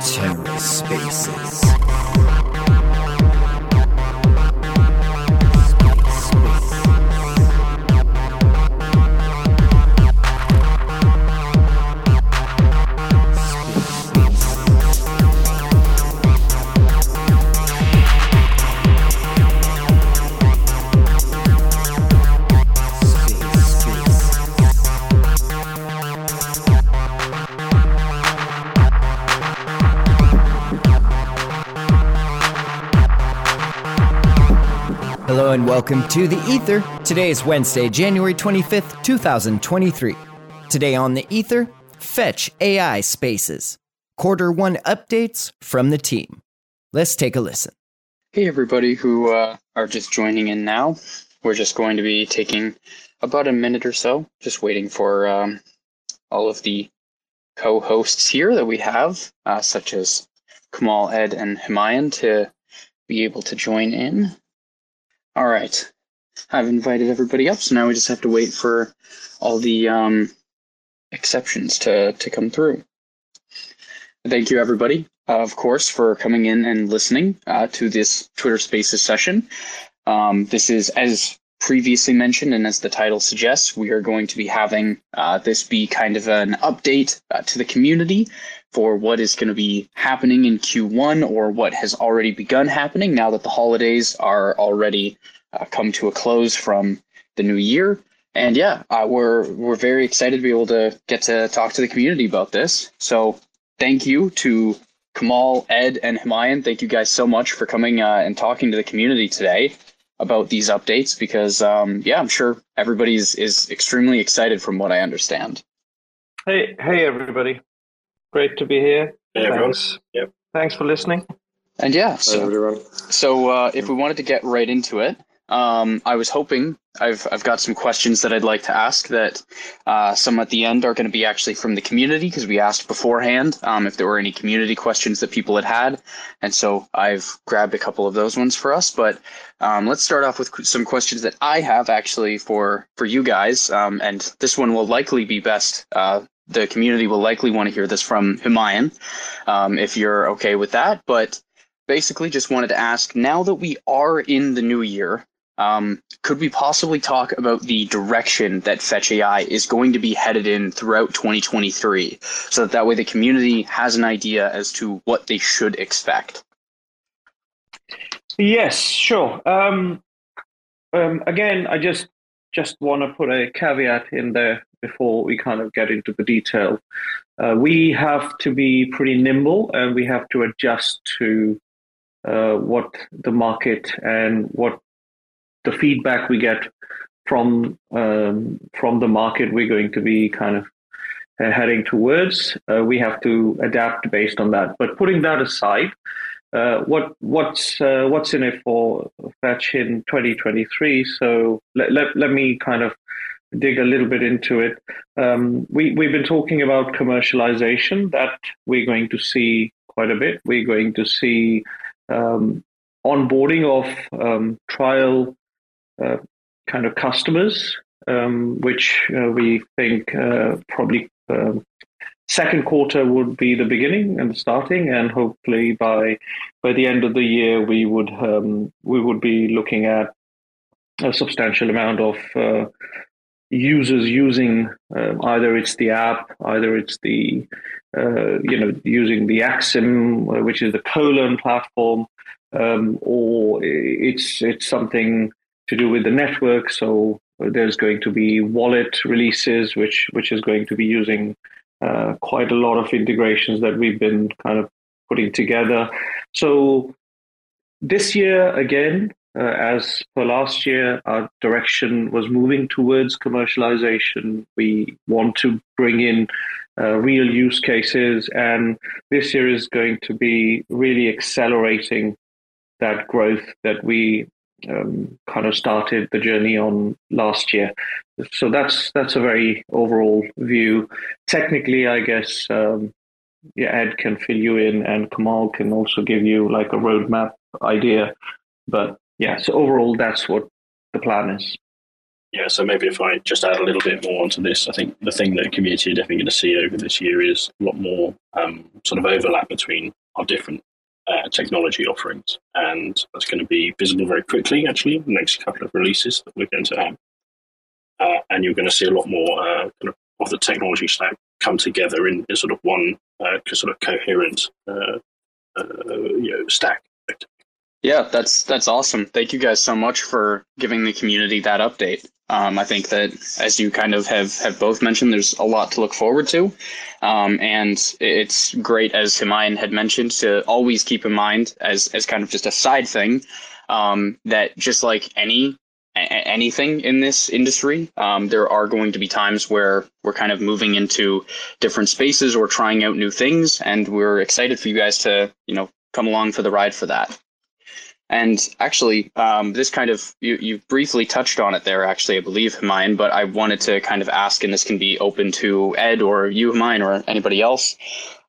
TerraSpaces. Hello welcome to The Ether. Today is Wednesday, January 25th, 2023. Today on The Ether, Fetch AI Spaces. Quarter one updates from the team. Let's take a listen. Hey, everybody who uh, are just joining in now. We're just going to be taking about a minute or so, just waiting for um, all of the co hosts here that we have, uh, such as Kamal, Ed, and Humayun, to be able to join in. All right. I've invited everybody up, so now we just have to wait for all the um, exceptions to, to come through. Thank you, everybody, uh, of course, for coming in and listening uh, to this Twitter Spaces session. Um, this is, as previously mentioned, and as the title suggests, we are going to be having uh, this be kind of an update uh, to the community for what is going to be happening in Q1 or what has already begun happening now that the holidays are already uh, come to a close from the new year. And yeah, uh, we're we're very excited to be able to get to talk to the community about this. So thank you to Kamal, Ed, and Humayun. Thank you guys so much for coming uh, and talking to the community today about these updates because um, yeah, I'm sure everybody's is extremely excited from what I understand. Hey, hey, everybody! Great to be here. Hey, everyone. Thanks. Yep. Thanks for listening. And yeah, so so uh, if we wanted to get right into it, um, I was hoping I've I've got some questions that I'd like to ask that uh, some at the end are going to be actually from the community because we asked beforehand um, if there were any community questions that people had had, and so I've grabbed a couple of those ones for us. But um, let's start off with some questions that I have actually for for you guys, um, and this one will likely be best. Uh, the community will likely want to hear this from Humayun, um, if you're okay with that. But basically, just wanted to ask now that we are in the new year, um, could we possibly talk about the direction that Fetch AI is going to be headed in throughout 2023 so that that way the community has an idea as to what they should expect? Yes, sure. Um, um, again, I just just want to put a caveat in there before we kind of get into the detail. Uh, we have to be pretty nimble and we have to adjust to uh, what the market and what the feedback we get from um, from the market we're going to be kind of uh, heading towards. Uh, we have to adapt based on that. But putting that aside, uh, what what's uh, what's in it for Fetch in 2023? So let, let, let me kind of dig a little bit into it. Um, we we've been talking about commercialization that we're going to see quite a bit. We're going to see um, onboarding of um, trial uh, kind of customers, um, which uh, we think uh, probably um, second quarter would be the beginning and the starting, and hopefully by by the end of the year we would um, we would be looking at a substantial amount of uh, users using um, either it's the app, either it's the uh, you know using the Axim, uh, which is the co-learn platform, um, or it's it's something to do with the network. So there's going to be wallet releases, which which is going to be using uh, quite a lot of integrations that we've been kind of putting together. So this year again, uh, as per last year, our direction was moving towards commercialization. We want to bring in uh, real use cases, and this year is going to be really accelerating that growth that we um, kind of started the journey on last year. So that's that's a very overall view. Technically, I guess um, yeah, Ed can fill you in, and Kamal can also give you like a roadmap idea. But yeah, so overall, that's what the plan is. Yeah, so maybe if I just add a little bit more onto this, I think the thing that the community are definitely going to see over this year is a lot more um, sort of overlap between our different uh, technology offerings. And that's going to be visible very quickly, actually, the next couple of releases that we're going to have. Uh, and you're going to see a lot more uh, kind of, of the technology stack come together in, in sort of one uh, sort of coherent uh, uh, you know, stack. Yeah, that's that's awesome. Thank you guys so much for giving the community that update. Um, I think that, as you kind of have, have both mentioned, there's a lot to look forward to. Um, and it's great, as Humayun had mentioned, to always keep in mind, as, as kind of just a side thing, um, that just like any anything in this industry, um, there are going to be times where we're kind of moving into different spaces or trying out new things, and we're excited for you guys to, you know, come along for the ride for that. And actually, um, this kind of you you briefly touched on it there. Actually, I believe mine, but I wanted to kind of ask, and this can be open to Ed or you, mine, or anybody else.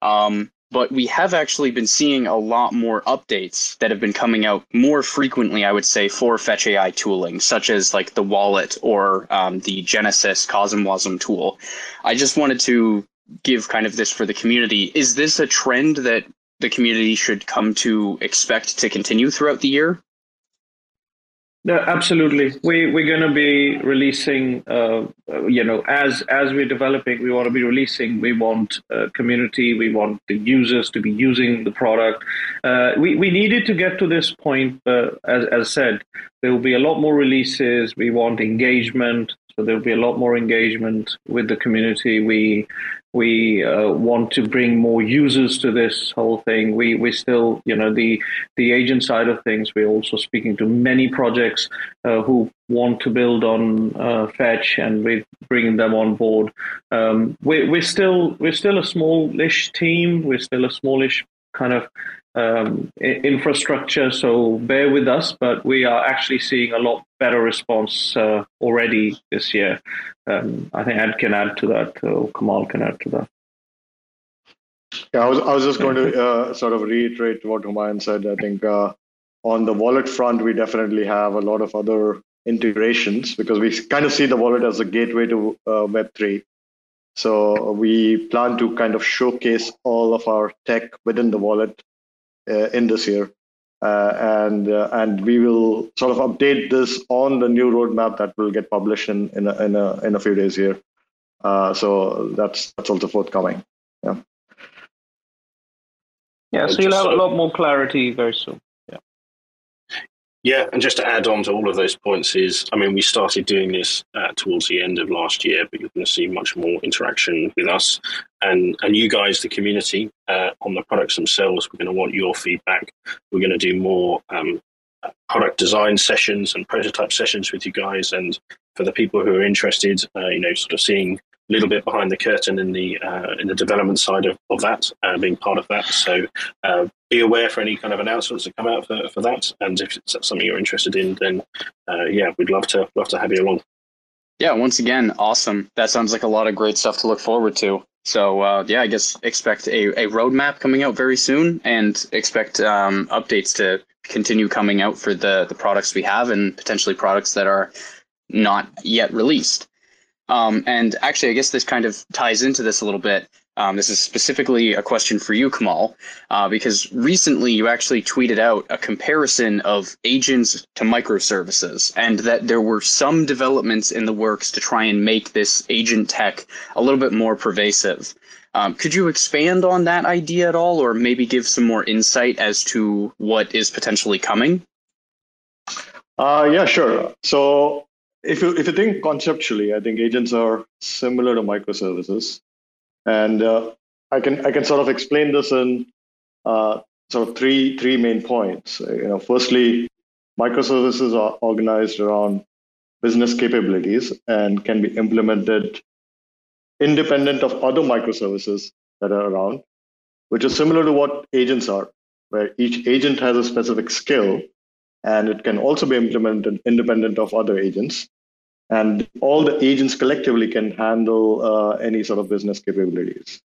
Um, but we have actually been seeing a lot more updates that have been coming out more frequently, I would say, for Fetch AI tooling, such as like the wallet or um, the Jenesis CosmWasm tool. I just wanted to give kind of this for the community. Is this a trend that the community should come to expect to continue throughout the year? No, absolutely. We we're going to be releasing, uh, you know, as as we're developing, we want to be releasing. We want uh, community. We want the users to be using the product. Uh, we we needed to get to this point. as as said, there will be a lot more releases. We want engagement. So there'll be a lot more engagement with the community. We we uh, want to bring more users to this whole thing. We we still, you know, the the agent side of things. We're also speaking to many projects uh, who want to build on uh, Fetch, and we're bringing them on board. Um, we, we're still we're still a smallish team. We're still a smallish kind of um, infrastructure. So bear with us, but we are actually seeing a lot better response uh, already this year. Um, I think Ed can add to that, or Kamal can add to that. Yeah, I was, I was just going to uh, sort of reiterate what Humayun said. I think uh, on the wallet front, we definitely have a lot of other integrations because we kind of see the wallet as a gateway to uh, Web3. So we plan to kind of showcase all of our tech within the wallet in this year. Uh, and uh, and we will sort of update this on the new roadmap that will get published in in a, in a, in a few days here. so that's that's also forthcoming. Yeah. Yeah, so you'll have a lot more clarity very soon. Yeah, and just to add on to all of those points is, I mean, we started doing this uh, towards the end of last year, but you're going to see much more interaction with us and and you guys, the community, uh, on the products themselves. We're going to want your feedback. We're going to do more um, product design sessions and prototype sessions with you guys, and for the people who are interested, uh, you know, sort of seeing little bit behind the curtain in the uh, in the development side of, of that, uh, being part of that. So uh, be aware for any kind of announcements that come out for, for that. And if it's something you're interested in, then uh, yeah, we'd love to love to have you along. Yeah, once again, awesome. That sounds like a lot of great stuff to look forward to. So uh, yeah, I guess expect a, a roadmap coming out very soon, and expect um, updates to continue coming out for the the products we have, and potentially products that are not yet released. Um, and actually, I guess this kind of ties into this a little bit. Um, this is specifically a question for you, Kamal, uh, because recently you actually tweeted out a comparison of agents to microservices, and that there were some developments in the works to try and make this agent tech a little bit more pervasive. Um, could you expand on that idea at all, or maybe give some more insight as to what is potentially coming? Uh, yeah, sure. So if you if you think conceptually, I think agents are similar to microservices, and uh, I can I can sort of explain this in uh, sort of three three main points. Uh, you know, firstly, microservices are organized around business capabilities and can be implemented independent of other microservices that are around, which is similar to what agents are, where each agent has a specific skill and it can also be implemented independent of other agents and all the agents collectively can handle uh, any sort of business capabilities.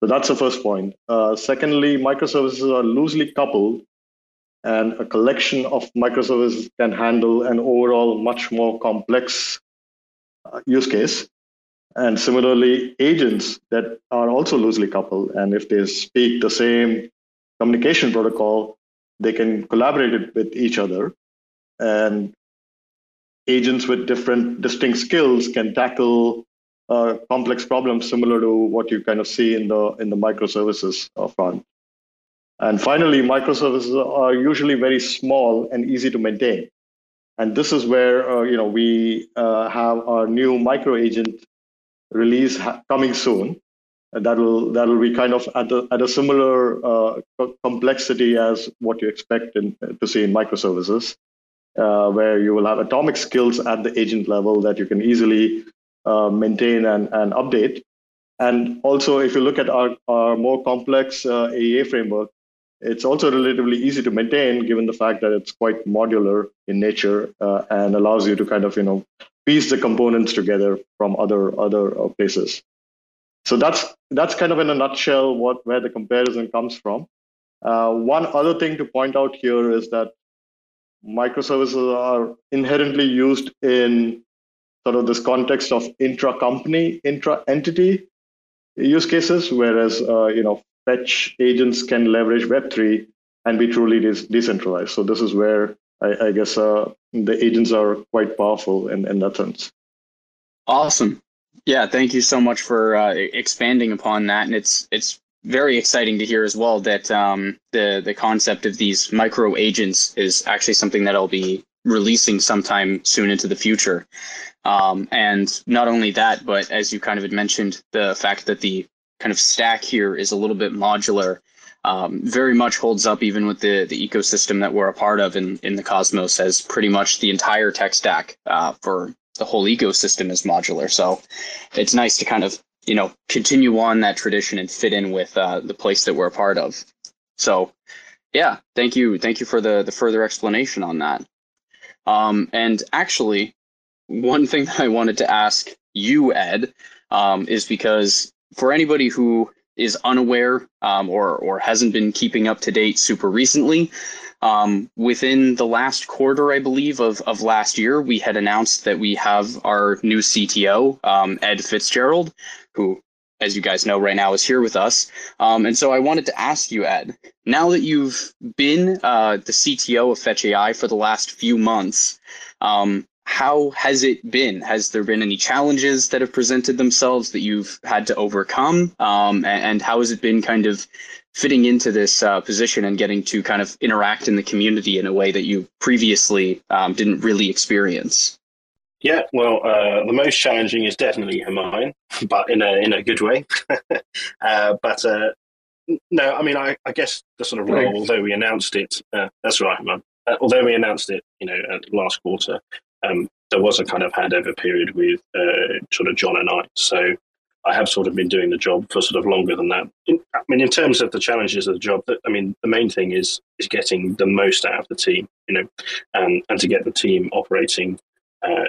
So that's the first point. Uh, secondly, microservices are loosely coupled, and a collection of microservices can handle an overall much more complex uh, use case. And similarly, agents that are also loosely coupled, and if they speak the same communication protocol, they can collaborate with each other. And agents with different distinct skills can tackle uh, complex problems similar to what you kind of see in the in the microservices front. And finally, microservices are usually very small and easy to maintain. And this is where uh, you know we uh, have our new micro agent release ha- coming soon. And that will that will be kind of at a, at a similar uh, complexity as what you expect in, to see in microservices, uh, where you will have atomic skills at the agent level that you can easily uh, maintain and, and update. And also, if you look at our, our more complex uh, AEA framework, it's also relatively easy to maintain given the fact that it's quite modular in nature uh, and allows you to kind of, you know, piece the components together from other other uh, places. So that's that's kind of in a nutshell what where the comparison comes from. Uh, one other thing to point out here is that microservices are inherently used in sort of this context of intra-company, intra-entity use cases, whereas uh, you know fetch agents can leverage Web3 and be truly de- decentralized. So this is where I, I guess uh, the agents are quite powerful in, in that sense. Awesome. Yeah, thank you so much for uh, expanding upon that, and it's it's very exciting to hear as well that um, the the concept of these micro agents is actually something that I'll be releasing sometime soon into the future. Um, and not only that, but as you kind of had mentioned, the fact that the kind of stack here is a little bit modular um, very much holds up even with the, the ecosystem that we're a part of in, in the Cosmos as pretty much the entire tech stack uh, for the whole ecosystem is modular. So it's nice to kind of, you know, continue on that tradition and fit in with uh, the place that we're a part of. So yeah, thank you. Thank you for the, the further explanation on that. Um, and actually, one thing that I wanted to ask you, Ed, um, is because for anybody who is unaware um, or or hasn't been keeping up to date super recently, um, within the last quarter, I believe, of, of last year, we had announced that we have our new CTO, um, Ed FitzGerald, who, as you guys know right now, is here with us. Um, and so I wanted to ask you, Ed, now that you've been uh, the CTO of Fetch AI for the last few months, um, how has it been? Has there been any challenges that have presented themselves that you've had to overcome? Um, and, and, how has it been kind of fitting into this uh, position and getting to kind of interact in the community in a way that you previously um, didn't really experience? Yeah, well, uh, the most challenging is definitely Humayun, but in a in a good way. uh, but uh, no, I mean, I, I, guess the sort of role, although we announced it, uh, that's right, man. Uh, although we announced it, you know, last quarter, um, there was a kind of handover period with uh, sort of John and I. So I have sort of been doing the job for sort of longer than that. In, I mean, in terms of the challenges of the job, I mean, the main thing is is getting the most out of the team, you know, and and to get the team operating uh,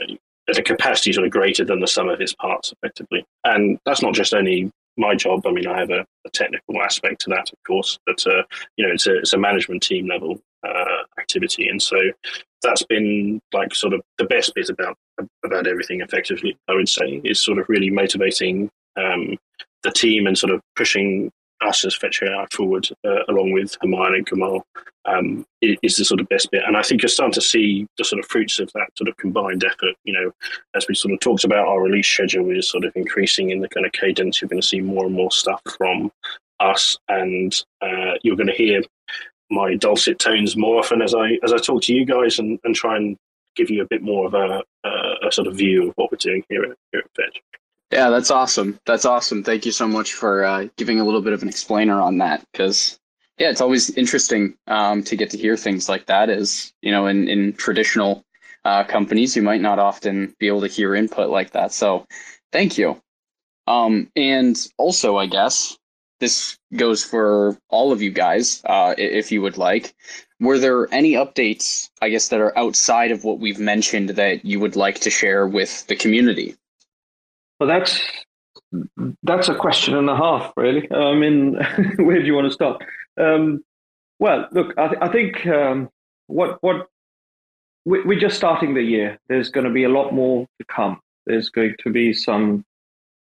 at a capacity sort of greater than the sum of its parts, effectively. And that's not just only my job. I mean, I have a, a technical aspect to that, of course, but uh, you know, it's a it's a management team level uh, activity, and so that's been like sort of the best bit about about everything. Effectively, I would say is sort of really motivating um, the team and sort of pushing us as Fetch AI forward, uh, along with Humayun and Kamal, um, is the sort of best bit. And I think you're starting to see the sort of fruits of that sort of combined effort. You know, as we sort of talked about, our release schedule is sort of increasing in the kind of cadence. You're going to see more and more stuff from us, and uh, you're going to hear my dulcet tones more often as I as I talk to you guys and, and try and give you a bit more of a, a, a sort of view of what we're doing here at, here at Fetch. Yeah, that's awesome. That's awesome. Thank you so much for uh, giving a little bit of an explainer on that because yeah, it's always interesting um, to get to hear things like that. As you know, in in traditional uh, companies, you might not often be able to hear input like that. So, thank you. Um, and also, I guess this goes for all of you guys, uh, if you would like. Were there any updates, I guess, that are outside of what we've mentioned that you would like to share with the community? Well, that's that's a question and a half, really. I mean, where do you want to start? Um, well, look, I, th- I think um, what what we, we're just starting the year. There's going to be a lot more to come. there's going to be some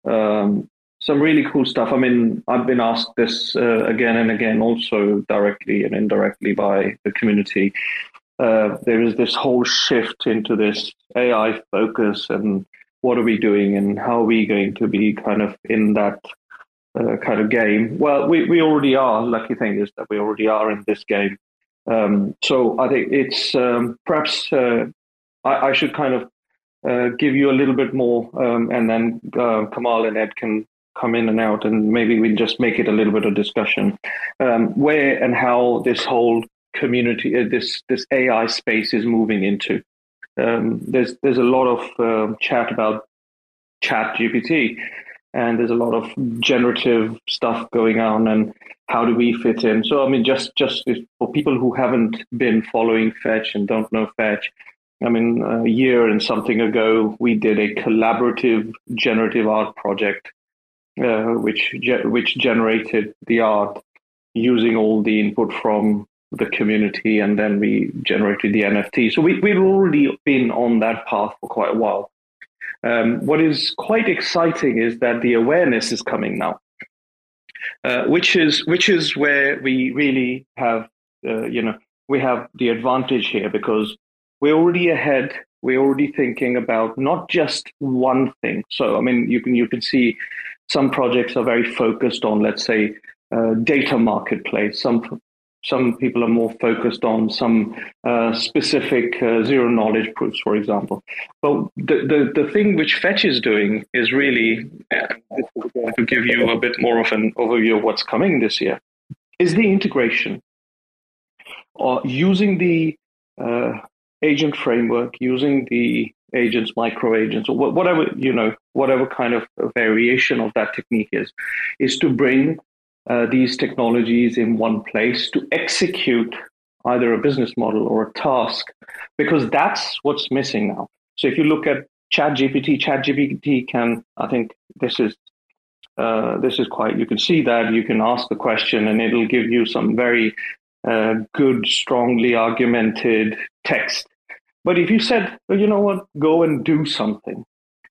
um, some really cool stuff. I mean, I've been asked this uh, again and again, also directly and indirectly by the community. Uh, there is this whole shift into this AI focus and what are we doing and how are we going to be kind of in that uh, kind of game? Well, we, we already are. Lucky thing is that we already are in this game. Um, so I think it's um, perhaps uh, I, I, should kind of uh, give you a little bit more, um, and then uh, Kamal and Ed can come in and out, and maybe we just make it a little bit of discussion um, where and how this whole community, uh, this this AI space is moving into. Um, there's there's a lot of uh, chat about Chat GPT, and there's a lot of generative stuff going on, and how do we fit in? So I mean, just just for people who haven't been following Fetch and don't know Fetch, I mean, a year and something ago, we did a collaborative generative art project, uh, which which generated the art using all the input from the community, and then we generated the NFT. So we we've already been on that path for quite a while. Um, what is quite exciting is that the awareness is coming now, uh, which is which is where we really have uh, you know we have the advantage here because we're already ahead. We're already thinking about not just one thing. So, I mean, you can you can see some projects are very focused on, let's say, uh, data marketplace. Some some people are more focused on some uh, specific uh, zero knowledge proofs, for example. But the, the, the thing which Fetch is doing is really, to give you a bit more of an overview of what's coming this year, is the integration or using the uh, agent framework using the agents, micro agents, or whatever you know, whatever kind of variation of that technique is, is to bring uh, these technologies in one place to execute either a business model or a task, because that's what's missing now. So if you look at ChatGPT, ChatGPT can, I think this is uh, this is quite. You can see that you can ask the question, and it'll give you some very uh, good, strongly argumented text but if you said, well, you know what, go and do something,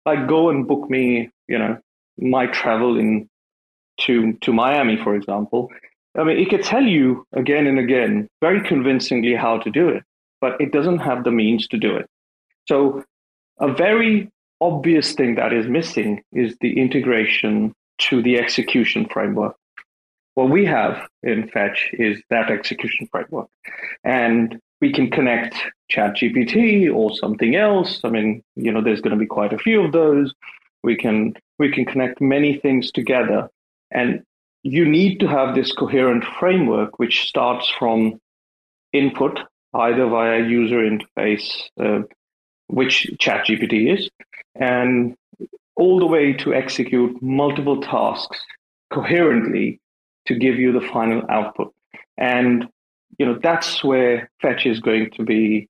like go and book me, you know, my travel in to to Miami, for example. I mean, it could tell you again and again, very convincingly, how to do it, but it doesn't have the means to do it. So, a very obvious thing that is missing is the integration to the execution framework. What we have in Fetch is that execution framework. And we can connect ChatGPT or something else. I mean, you know, there's going to be quite a few of those. We can we can connect many things together, and you need to have this coherent framework which starts from input either via user interface, uh, which ChatGPT is, and all the way to execute multiple tasks coherently to give you the final output. And you know that's where Fetch is going to be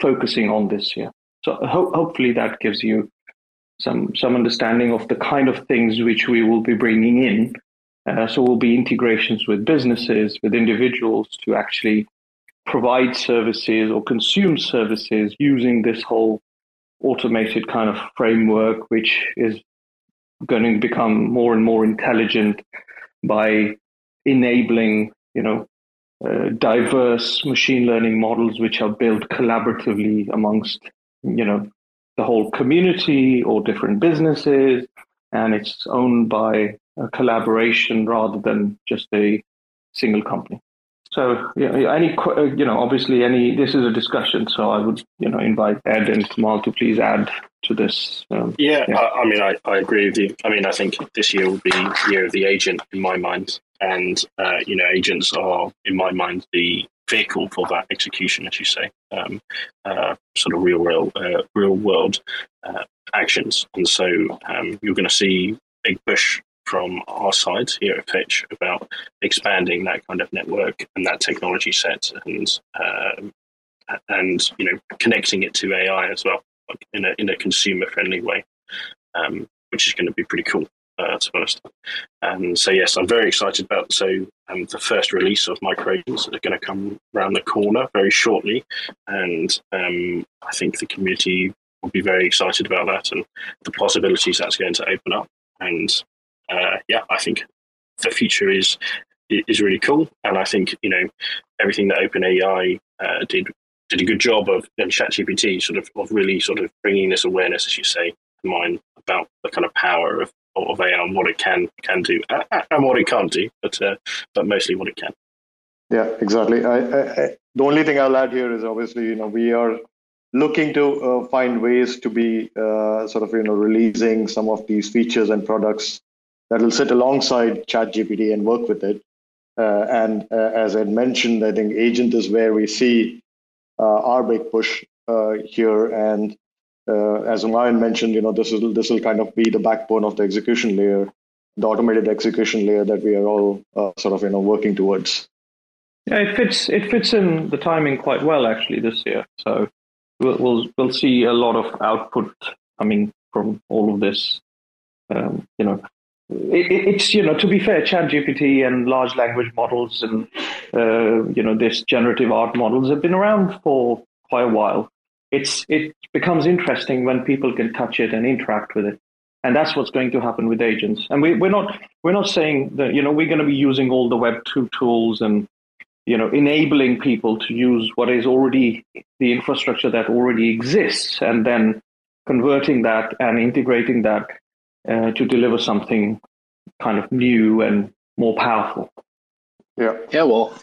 focusing on this year. So ho- hopefully that gives you some some understanding of the kind of things which we will be bringing in. Uh, so will be integrations with businesses, with individuals to actually provide services or consume services using this whole automated kind of framework, which is going to become more and more intelligent by enabling, you know, uh, diverse machine learning models which are built collaboratively amongst you know the whole community or different businesses and it's owned by a collaboration rather than just a single company so yeah, any uh, you know obviously any this is a discussion so i would you know invite ed and kamal to please add to this um, yeah, yeah. I, I, mean I, I agree with you i mean i think this year will be year of the agent in my mind and uh, you know agents are in my mind the vehicle for that execution as you say um, uh, sort of real real uh, real world uh, actions. And so um, you're going to see big push from our side here at Fetch about expanding that kind of network and that technology set and um, and you know connecting it to AI as well in a in a consumer friendly way um, which is going to be pretty cool uh, to be honest. And so yes, I'm very excited about so um, the first release of microagents that are going to come around the corner very shortly, and um, I think the community will be very excited about that and the possibilities that's going to open up. And uh, yeah, I think the future is is really cool. And I think you know everything that OpenAI uh, did did a good job of and ChatGPT sort of of really sort of bringing this awareness, as you say, to mind about the kind of power of of AI and what it can can do and what it can't do, but uh, but mostly what it can. Yeah, exactly. I, I, the only thing I'll add here is obviously you know we are looking to uh, find ways to be uh, sort of you know releasing some of these features and products that will sit alongside ChatGPT and work with it. Uh, and uh, as I mentioned, I think agent is where we see uh, our big push here. And as Ryan mentioned, you know this will this will kind of be the backbone of the execution layer, the automated execution layer that we are all sort of you know working towards. Yeah, it fits. It fits in the timing quite well, actually, this year. So we'll we'll, we'll see a lot of output coming from all of this. Um, you know, it, it's you know to be fair, ChatGPT and large language models and uh, you know this generative art models have been around for quite a while. It's it becomes interesting when people can touch it and interact with it, and that's what's going to happen with agents. And we, we're not we're not saying that you know we're going to be using all the Web two tools and you know enabling people to use what is already the infrastructure that already exists and then converting that and integrating that uh, to deliver something kind of new and more powerful. Yeah. Yeah well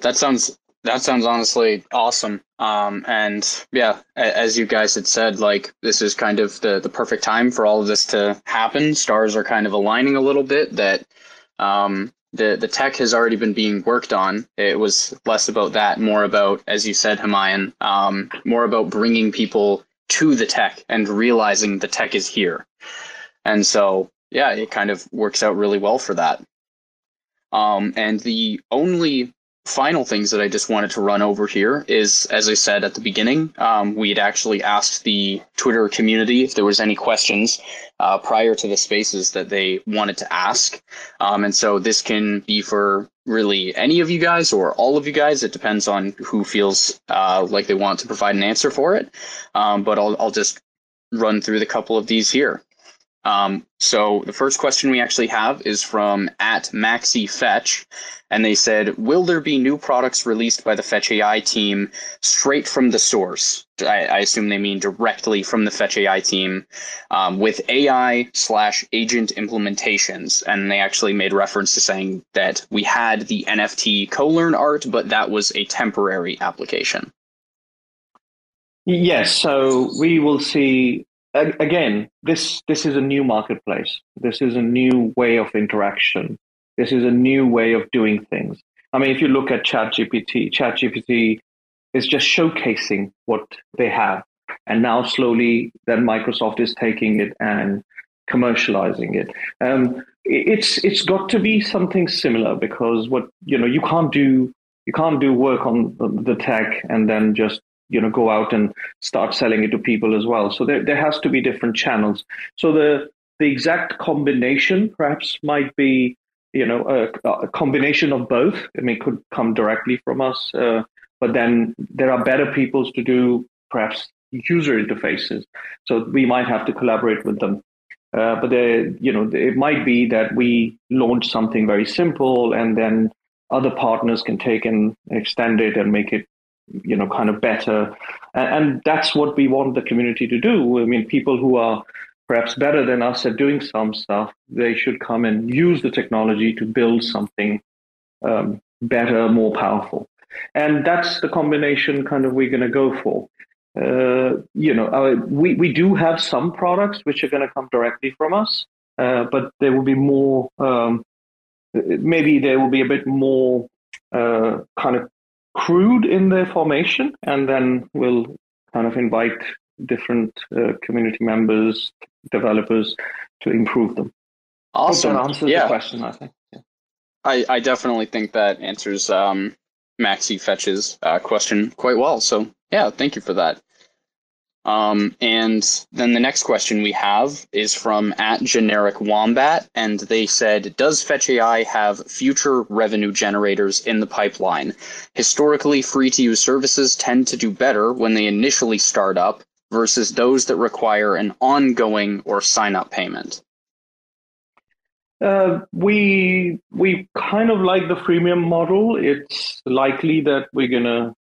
that sounds that sounds honestly awesome um, and yeah as you guys had said like this is kind of the the perfect time for all of this to happen stars are kind of aligning a little bit that um, the the tech has already been being worked on. It was less about that, more about, as you said, Humayun, um, more about bringing people to the tech and realizing the tech is here. And so, yeah, it kind of works out really well for that. Um, and the only final things that I just wanted to run over here is, as I said at the beginning, um, we had actually asked the Twitter community if there was any questions uh, prior to the spaces that they wanted to ask. Um, and so this can be for really any of you guys or all of you guys. It depends on who feels uh, like they want to provide an answer for it. Um, but I'll, I'll just run through the couple of these here. Um, so the first question we actually have is from at Maxi Fetch, and they said, "Will there be new products released by the Fetch AI team straight from the source?" I, I assume they mean directly from the Fetch AI team um, with AI slash agent implementations, and they actually made reference to saying that we had the NFT co-learn art, but that was a temporary application. Yes, so we will see again, this this is a new marketplace. This is a new way of interaction. This is a new way of doing things. I mean, if you look at ChatGPT, ChatGPT is just showcasing what they have, and now slowly, then Microsoft is taking it and commercializing it. Um, it's it's got to be something similar because what you know you can't do you can't do work on the tech and then just you know go out and start selling it to people as well. So there, there has to be different channels. So the the exact combination perhaps might be you know a, a combination of both. I mean could come directly from us uh, but then there are better peoples to do perhaps user interfaces. So we might have to collaborate with them. Uh, but there, you know, it might be that we launch something very simple, and then other partners can take and extend it and make it you know kind of better. And, that's what we want the community to do. I mean people who are perhaps better than us at doing some stuff they should come and use the technology to build something um, better more powerful. And that's the combination kind of we're going to go for. Uh, you know uh, we, we do have some products which are going to come directly from us uh, but there will be more um, maybe there will be a bit more uh, kind of crude in their formation, and then we'll kind of invite different uh, community members, developers to improve them. Awesome. Hope answers yeah. the question, I think. Yeah. I, I definitely think that answers um, Maxi Fetch's uh, question quite well. So, yeah, thank you for that. Um, and then the next question we have is from at generic wombat, and they said, "Does Fetch AI have future revenue generators in the pipeline? Historically, free to use services tend to do better when they initially start up versus those that require an ongoing or sign up payment? Uh, we we kind of like the freemium model. It's likely that we're gonna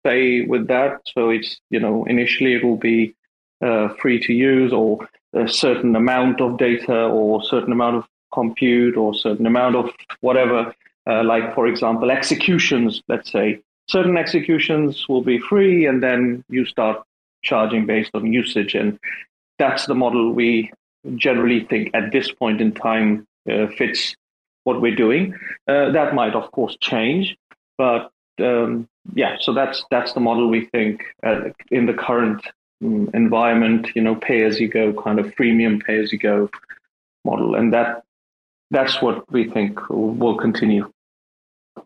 stay with that. So it's you know initially it will be uh, free to use or a certain amount of data or certain amount of compute or certain amount of whatever. Uh, like for example, executions. Let's say certain executions will be free, and then you start charging based on usage, and that's the model we generally think at this point in time uh, fits what we're doing. Uh, that might, of course, change, but um, yeah, so that's that's the model we think uh, in the current um, environment. You know, pay as you go, kind of freemium pay as you go model, and that that's what we think will continue.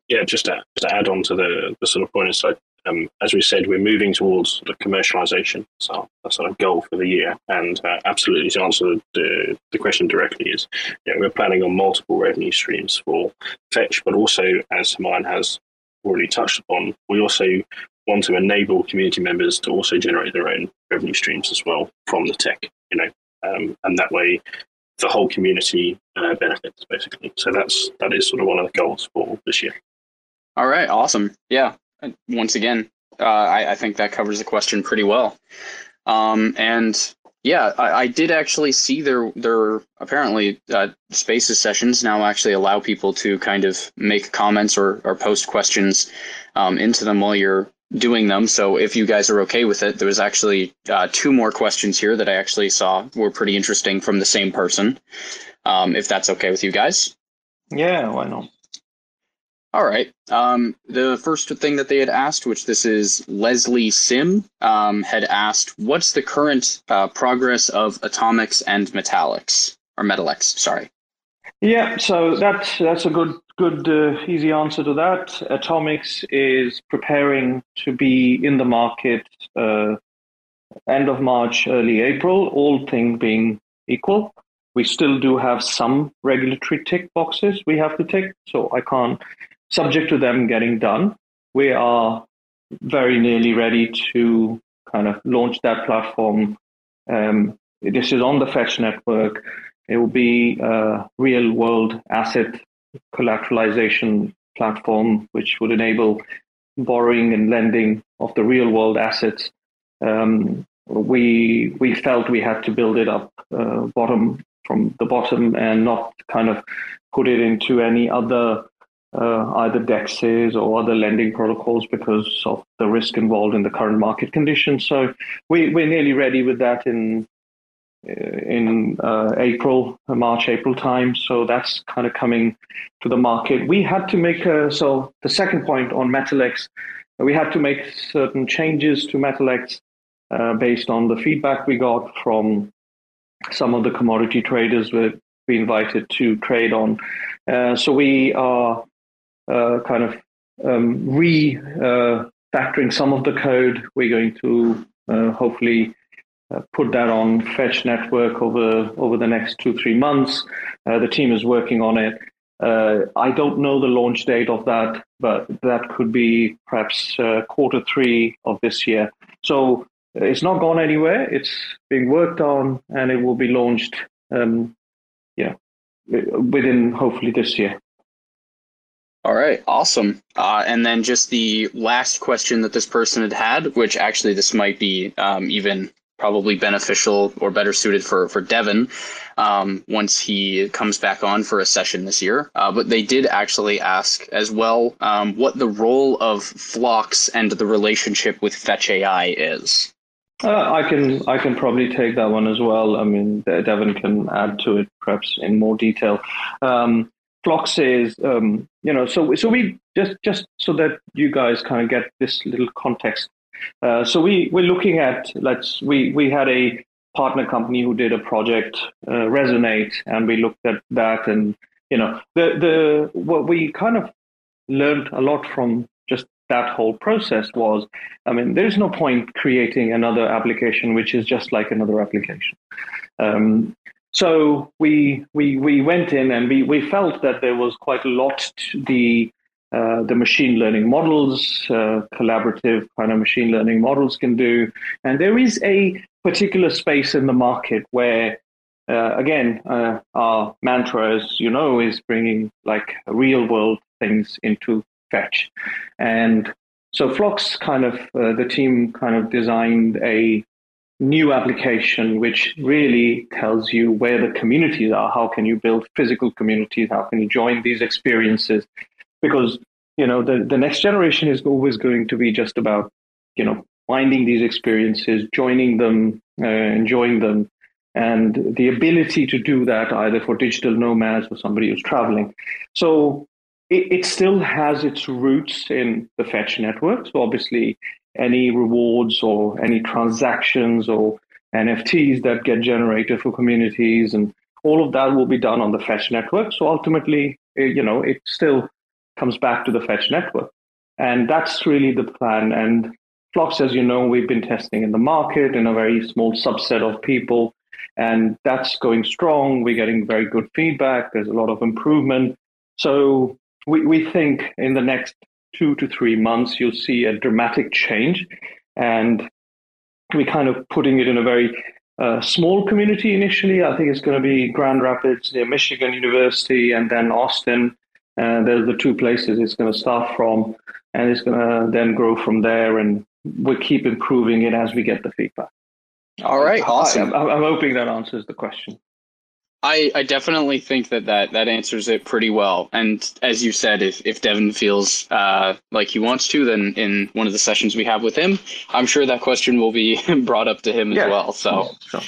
Yeah, just to, to add on to the, the sort of point, so um, as we said, we're moving towards the commercialization. So that's our goal for the year. And uh, absolutely, to answer the, the question directly, is know, we're planning on multiple revenue streams for Fetch, but also, as Mine has already touched upon, we also want to enable community members to also generate their own revenue streams as well from the tech. You know, um, and that way, the whole community uh, benefits basically. So that's that is sort of one of the goals for this year. All right, awesome. Yeah, once again, uh, I, I, think that covers the question pretty well. Um, and yeah, I, I, did actually see their there apparently uh, Spaces sessions now actually allow people to kind of make comments or, or post questions um, into them while you're doing them. So if you guys are okay with it, there was actually uh, two more questions here that I actually saw were pretty interesting from the same person. Um, if that's okay with you guys. Yeah, why not? All right. Um, the first thing that they had asked, which this is Leslie Sim, um, had asked, "What's the current uh, progress of atomics and Mettalex or Mettalex?" Sorry. Yeah, so that's that's a good good uh, easy answer to that. Atomics is preparing to be in the market uh, end of March, early April. All things being equal, we still do have some regulatory tick boxes we have to tick. So I can't subject to them getting done, we are very nearly ready to kind of launch that platform. Um, this is on the Fetch network. It will be a real world asset collateralization platform, which would enable borrowing and lending of the real world assets. Um, we we felt we had to build it up uh, bottom from the bottom and not kind of put it into any other uh, either DEXs or other lending protocols because of the risk involved in the current market conditions. So we, we're nearly ready with that in uh, in uh, April, March, April time. So that's kind of coming to the market. We had to make a, so the second point on Mettalex, we had to make certain changes to Mettalex uh, based on the feedback we got from some of the commodity traders that we invited to trade on. Uh, so we are uh, kind of um, re uh, factoring some of the code. We're going to uh, hopefully uh, put that on Fetch Network over over the next two three months. Uh, the team is working on it. I don't know the launch date of that, but that could be perhaps quarter three of this year. So it's not gone anywhere. It's being worked on, and it will be launched. Um, yeah, within hopefully this year. All right, awesome. Uh, and then just the last question that this person had had, which actually this might be um, even probably beneficial or better suited for for Devin um, once he comes back on for a session this year. Uh, but they did actually ask as well um, what the role of Phlox and the relationship with Fetch AI is. Uh, I can I can probably take that one as well. I mean, Devin can add to it perhaps in more detail. Um, Phlox is, um, you know, so so we just just so that you guys kind of get this little context. Uh, so we we're looking at let's we we had a partner company who did a project uh, resonate, and we looked at that, and you know the the what we kind of learned a lot from just that whole process was, I mean, there's no point creating another application which is just like another application. Um, so we we we went in and we we felt that there was quite a lot to the uh, the machine learning models, uh, collaborative kind of machine learning models can do, and there is a particular space in the market where, uh, again, uh, our mantra, as you know, is bringing like real world things into Fetch. And so Phlox kind of, uh, the team kind of designed a new application which really tells you where the communities are. How can you build physical communities? How can you join these experiences? Because you know the, the next generation is always going to be just about you know finding these experiences, joining them, uh, enjoying them, and the ability to do that either for digital nomads or somebody who's traveling. So it, it still has its roots in the Fetch network. So obviously, any rewards or any transactions or NFTs that get generated for communities and all of that will be done on the Fetch network. So ultimately, you know, it still comes back to the Fetch network. And that's really the plan. And Phlox, as you know, we've been testing in the market in a very small subset of people. And that's going strong. We're getting very good feedback. There's a lot of improvement. So we, we think in the next two to three months, you'll see a dramatic change. And we're kind of putting it in a very uh, small community initially. I think it's going to be Grand Rapids near Michigan University and then Austin. And there's the two places it's going to start from. And it's going to then grow from there. And we'll keep improving it as we get the feedback. All right, awesome. I, I'm hoping that answers the question. I, I definitely think that, that that answers it pretty well. And as you said, if, if Devin feels uh, like he wants to, then in one of the sessions we have with him, I'm sure that question will be brought up to him yeah. as well. So, sure.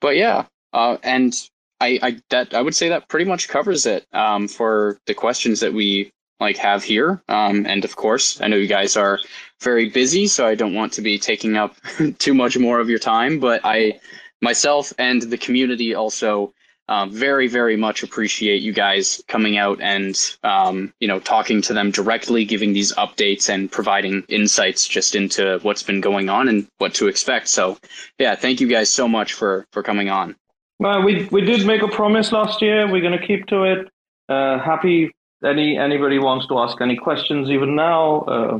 but yeah, uh, and I, I that I would say that pretty much covers it um, for the questions that we like have here. Um, and of course, I know you guys are very busy, so I don't want to be taking up too much more of your time. But I myself and the community also uh, very very much appreciate you guys coming out and um, you know talking to them directly giving these updates and providing insights just into what's been going on and what to expect. So yeah thank you guys so much for for coming on. Well we we did make a promise last year. We're going to keep to it. Uh, happy any anybody wants to ask any questions even now uh,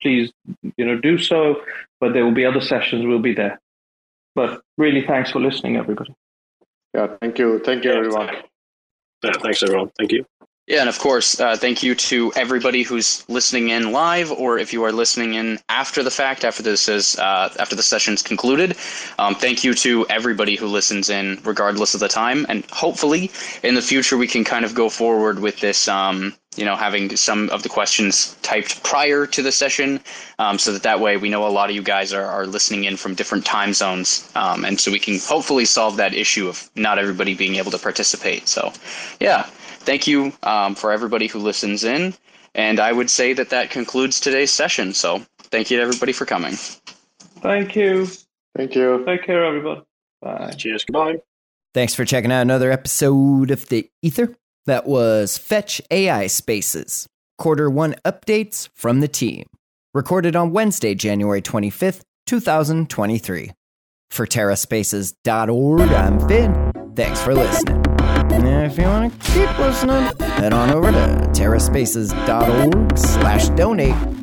please you know do so. But there will be other sessions. We'll be there but really, thanks for listening, everybody. Yeah, thank you. Thank you, everyone. Yeah, thanks, everyone. Thank you. Yeah, and of course, uh, thank you to everybody who's listening in live, or if you are listening in after the fact, after this is uh, after the session's concluded. Um, thank you to everybody who listens in, regardless of the time, and hopefully, in the future, we can kind of go forward with this. Um, you know, having some of the questions typed prior to the session, um, so that that way we know a lot of you guys are, are listening in from different time zones, um, and so we can hopefully solve that issue of not everybody being able to participate. So, yeah thank you um, for everybody who listens in. And I would say that that concludes today's session. So thank you to everybody for coming. Thank you. Thank you. Take care, everybody. Bye. Cheers. Goodbye. Thanks for checking out another episode of The Ether. That was Fetch AI Spaces, quarter one updates from the team. Recorded on Wednesday, January 25th, 2023. For TerraSpaces.org, I'm Finn. Thanks for listening. And if you want to keep listening, head on over to terraspaces.org slash donate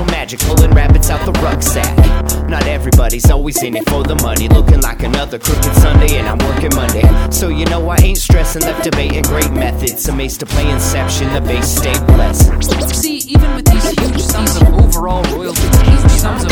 magic, pulling rabbits out the rucksack. Not everybody's always in it for the money. Looking like another crooked Sunday, and I'm working Monday. So you know I ain't stressing, left debating great methods. Amazed to play Inception, the base stay blessed. See, even with these huge sums of overall royalties, the sums of